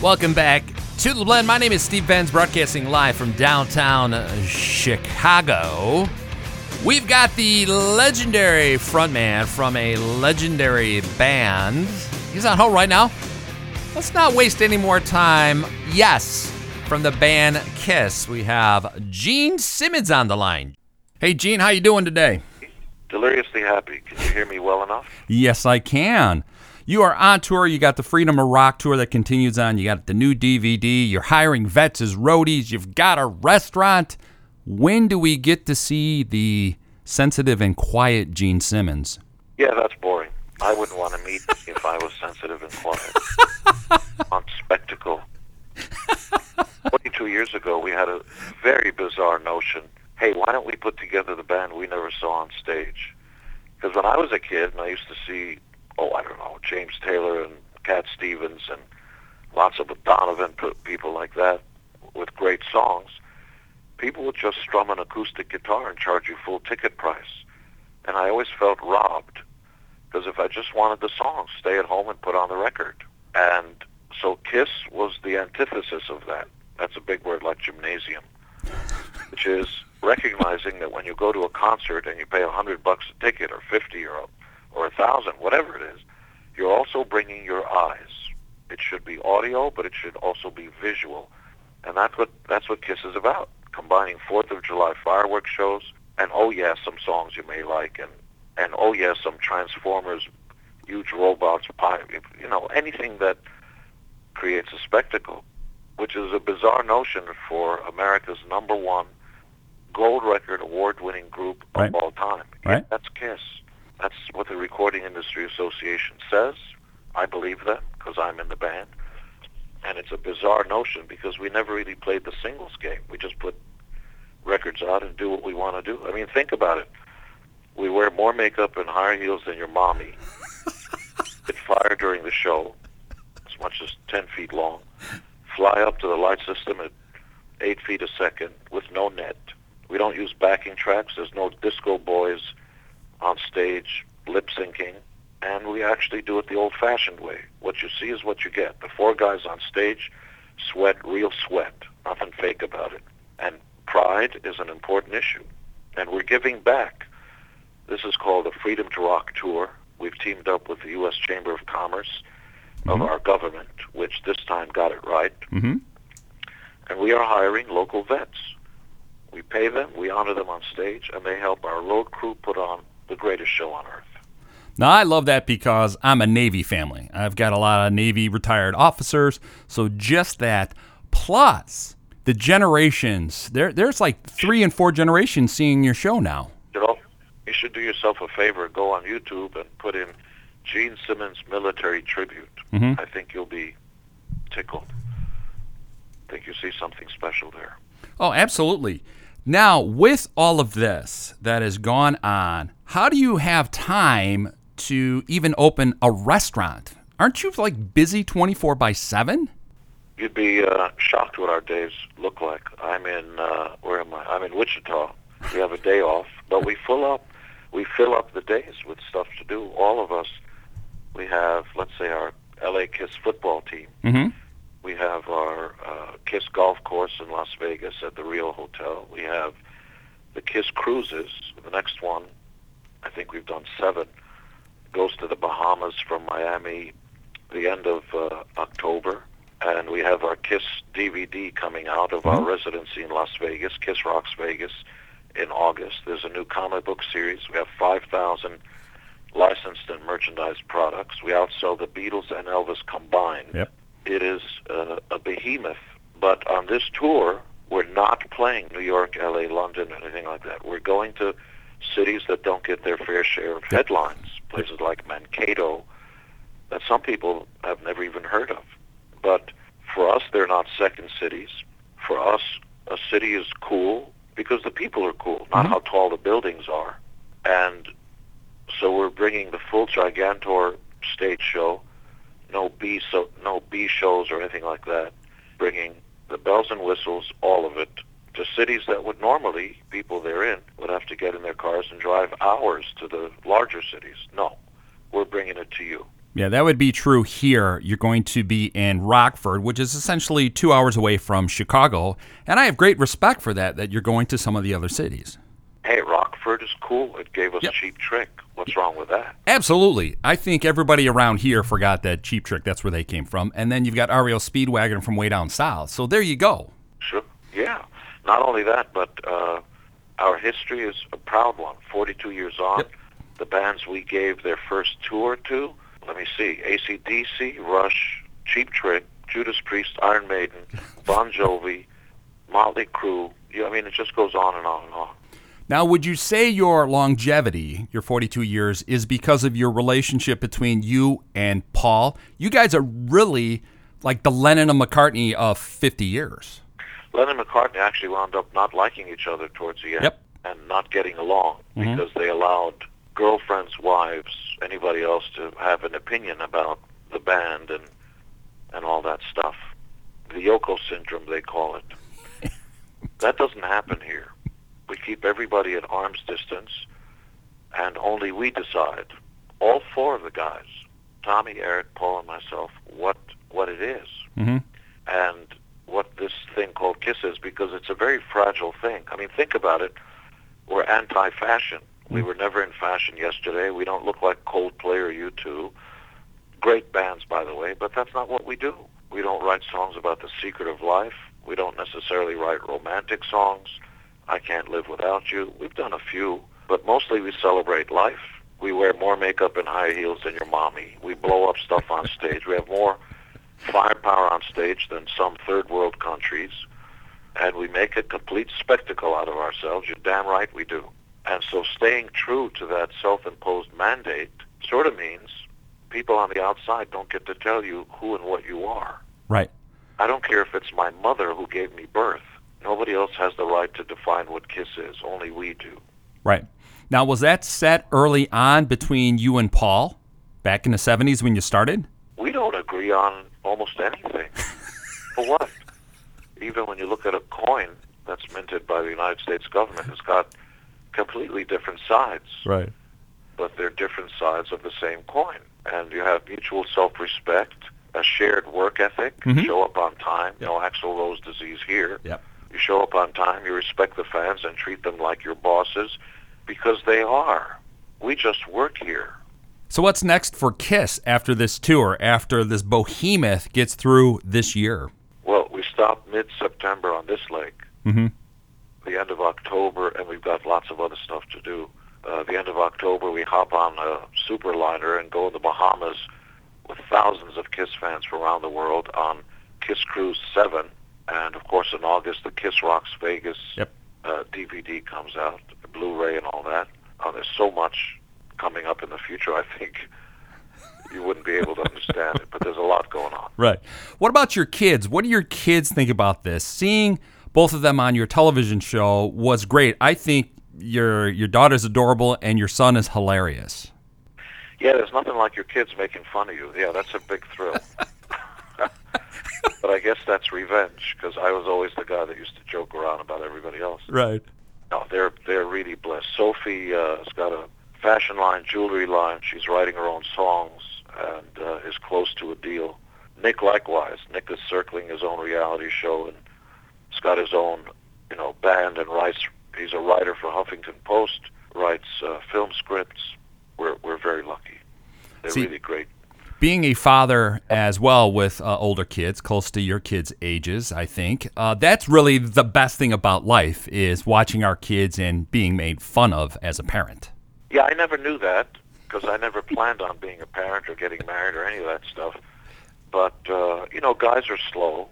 Welcome back to the blend. My name is Steve Benz, broadcasting live from downtown Chicago. We've got the legendary frontman from a legendary band. He's on hold right now. Let's not waste any more time. Yes, from the band Kiss, we have Gene Simmons on the line. Hey, Gene, how you doing today? Deliriously happy. Can you hear me well enough? Yes, I can. You are on tour. You got the Freedom of Rock tour that continues on. You got the new DVD. You're hiring vets as roadies. You've got a restaurant. When do we get to see the sensitive and quiet Gene Simmons? Yeah, that's boring. I wouldn't want to meet if I was sensitive and quiet. On spectacle. 22 years ago, we had a very bizarre notion. Hey, why don't we put together the band we never saw on stage? Because when I was a kid and I used to see, oh, I don't know, James Taylor and Cat Stevens and lots of Donovan, people like that with great songs, people would just strum an acoustic guitar and charge you full ticket price. And I always felt robbed because if I just wanted the songs, stay at home and put on the record. And so Kiss was the antithesis of that. That's a big word like gymnasium, which is recognizing that when you go to a concert and you pay a hundred bucks a ticket or fifty or or a thousand, whatever it is, you're also bringing your eyes. It should be audio, but it should also be visual, and that's what that's what Kiss is about. Combining Fourth of July fireworks shows and oh yeah, some songs you may like, and and oh yeah, some Transformers, huge robots, you know, anything that creates a spectacle, which is a bizarre notion for America's number one gold record award-winning group of Right. all time. Right. That's Kiss. That's what the Recording Industry Association says. I believe them because I'm in the band. And it's a bizarre notion because we never really played the singles game. We just put records out and do what we want to do. I mean, think about it. We wear more makeup and higher heels than your mommy. Get fire during the show, as much as 10 feet long. Fly up to the light system at 8 feet a second with no net. We don't use backing tracks. There's no disco boys on stage lip syncing. And we actually do it the old fashioned way. What you see is what you get. The four guys on stage sweat real sweat, nothing fake about it. And pride is an important issue. And we're giving back. This is called the Freedom to Rock Tour. We've teamed up with the U.S. Chamber of Commerce of our government, which this time got it right. Mm-hmm. And we are hiring local vets. We pay them, we honor them on stage, and they help our road crew put on the greatest show on earth. Now, I love that because I'm a Navy family. I've got a lot of Navy retired officers. So just that, plus the generations, there, there's like three and four generations seeing your show now. You know, you should do yourself a favor, go on YouTube and put in Gene Simmons Military Tribute. Mhm. I think you'll be tickled. I think you see something special there. Oh, absolutely. Now, with all of this that has gone on, how do you have time to even open a restaurant? Aren't you like busy 24 by 7? You'd be uh, shocked what our days look like. I'm in uh, where am I? I'm in Wichita. We have a day off, but we fill up. We fill up the days with stuff to do. All of us. We have, let's say, our LA Kiss football team. Mm-hmm. We have our uh, Kiss golf course in Las Vegas at the Rio Hotel. We have the Kiss cruises. The next one, I think we've done seven, goes to the Bahamas from Miami the end of uh, October. And we have our Kiss DVD coming out of our residency in Las Vegas, Kiss Rocks Vegas, in August. There's a new comic book series. We have 5,000 licensed and merchandised products. We outsell the Beatles and Elvis combined Yep. It is uh, a behemoth. But on this tour, We're not playing New York, L.A., London, or anything like that. We're going to cities that don't get their fair share of headlines, places like Mankato, that some people have never even heard of. But for us, they're not second cities. For us, a city is cool because the people are cool, not how tall the buildings are. And so we're bringing the full Gigantor stage show, no B so no B shows or anything like that. Bringing the bells and whistles, all of it, to cities that would normally people therein would have to get in their cars and drive hours to the larger cities. No, we're bringing it to you. Yeah, that would be true here. You're going to be in Rockford, which is essentially two hours away from Chicago. And I have great respect for that, that you're going to some of the other cities. Rockford is cool. It gave us Yep. cheap trick. What's wrong with that? Absolutely. I think everybody around here forgot that Cheap Trick. That's where they came from. And then you've got REO Speedwagon from way down south. So there you go. Sure. Yeah. Not only that, but uh, our history is a proud one. 42 years on, Yep. the bands we gave their first tour to, let me see, ACDC, Rush, Cheap Trick, Judas Priest, Iron Maiden, Bon Jovi, Motley Crue. Yeah, I mean, it just goes on and on and on. Now, would you say your longevity, your 42 years, is because of your relationship between you and Paul? You guys are really like the Lennon and McCartney of 50 years. Lennon and McCartney actually wound up not liking each other towards the end Yep. and not getting along mm-hmm. because they allowed girlfriends, wives, anybody else to have an opinion about the band and and all that stuff. The Yoko syndrome, they call it. that doesn't happen here. We keep everybody at arm's distance, and only we decide, all four of the guys, Tommy, Eric, Paul, and myself, what what it is Mhm. and what this thing called Kiss is because it's a very fragile thing. I mean, think about it. We're anti-fashion. We were never in fashion yesterday. We don't look like Coldplay or U2. Great bands, by the way, but that's not what we do. We don't write songs about the secret of life. We don't necessarily write romantic songs. I Can't Live Without You. We've done a few, but mostly we celebrate life. We wear more makeup and high heels than your mommy. We blow up stuff on stage. We have more firepower on stage than some third world countries, and we make a complete spectacle out of ourselves. You're damn right we do. And so staying true to that self-imposed mandate sort of means people on the outside don't get to tell you who and what you are. Right. I don't care if it's my mother who gave me birth. Nobody else has the right to define what KISS is. Only we do. Right. Now, was that set early on between you and Paul back in the 70s when you started? We don't agree on almost anything. For what? Even when you look at a coin that's minted by the United States government, it's got completely different sides, Right. but they're different sides of the same coin. And you have mutual self-respect, a shared work ethic, mm-hmm. show up on time, no Axl Rose disease here. Yep. You show up on time, you respect the fans and treat them like your bosses because they are. We just work here. So, what's next for Kiss after this tour, after this behemoth gets through this year? Well, we stop mid-September on this leg. Mm-hmm. The end of October, and we've got lots of other stuff to do. Uh, the end of October, we hop on a superliner and go to the Bahamas with thousands of Kiss fans from around the world on Kiss Cruise 7. And, of course, in August, the Kiss Rocks Vegas Yep. uh, DVD comes out, the Blu-ray and all that. Uh, there's so much coming up in the future, I think you wouldn't be able to understand it, but there's a lot going on. Right. What about your kids? What do your kids think about this? Seeing both of them on your television show was great. I think your your daughter's adorable and your son is hilarious. Yeah, there's nothing like your kids making fun of you. Yeah, that's a big thrill. but I guess that's revenge because I was always the guy that used to joke around about everybody else. Right. No, they're they're really blessed. Sophie uh, has got a fashion line, jewelry line. She's writing her own songs and uh, is close to a deal. Nick likewise. Nick is circling his own reality show and he's got his own, you know, band and writes. He's a writer for Huffington Post. Writes uh, film scripts. We're we're very lucky. They're See- really great. Being a father as well with uh, older kids, close to your kids' ages, I think uh, that's really the best thing about life is watching our kids and being made fun of as a parent. Yeah, I never knew that because I never planned on being a parent or getting married or any of that stuff. But uh, you know, guys are slow.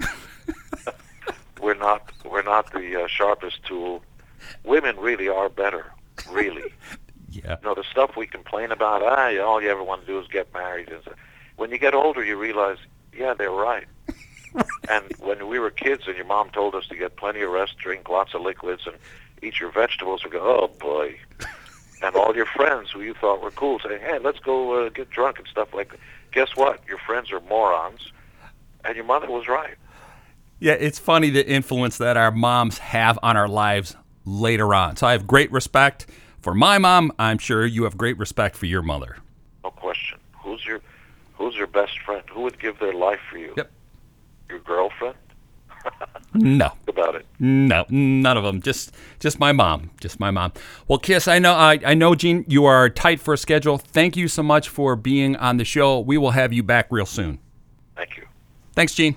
we're not we're not the uh, sharpest tool. Women really are better, really. Yeah. You know, the stuff we complain about, ah, all you ever want to do is get married. And When you get older, you realize, yeah, they're right. and when we were kids and your mom told us to get plenty of rest, drink lots of liquids, and eat your vegetables, we go, oh, boy. And all your friends who you thought were cool say, hey, let's go uh, get drunk and stuff like that. Guess what? Your friends are morons. And your mother was right. Yeah, it's funny the influence that our moms have on our lives later on. So I have great respect for my mom. I'm sure you have great respect for your mother. No question. Who's your Who's your best friend? Who would give their life for you? Yep. Your girlfriend? No. About it. No, none of them. Just, just my mom. Just my mom. Well, Kiss, I know, I, I know, Gene, you are tight for a schedule. Thank you so much for being on the show. We will have you back real soon. Thank you. Thanks, Gene.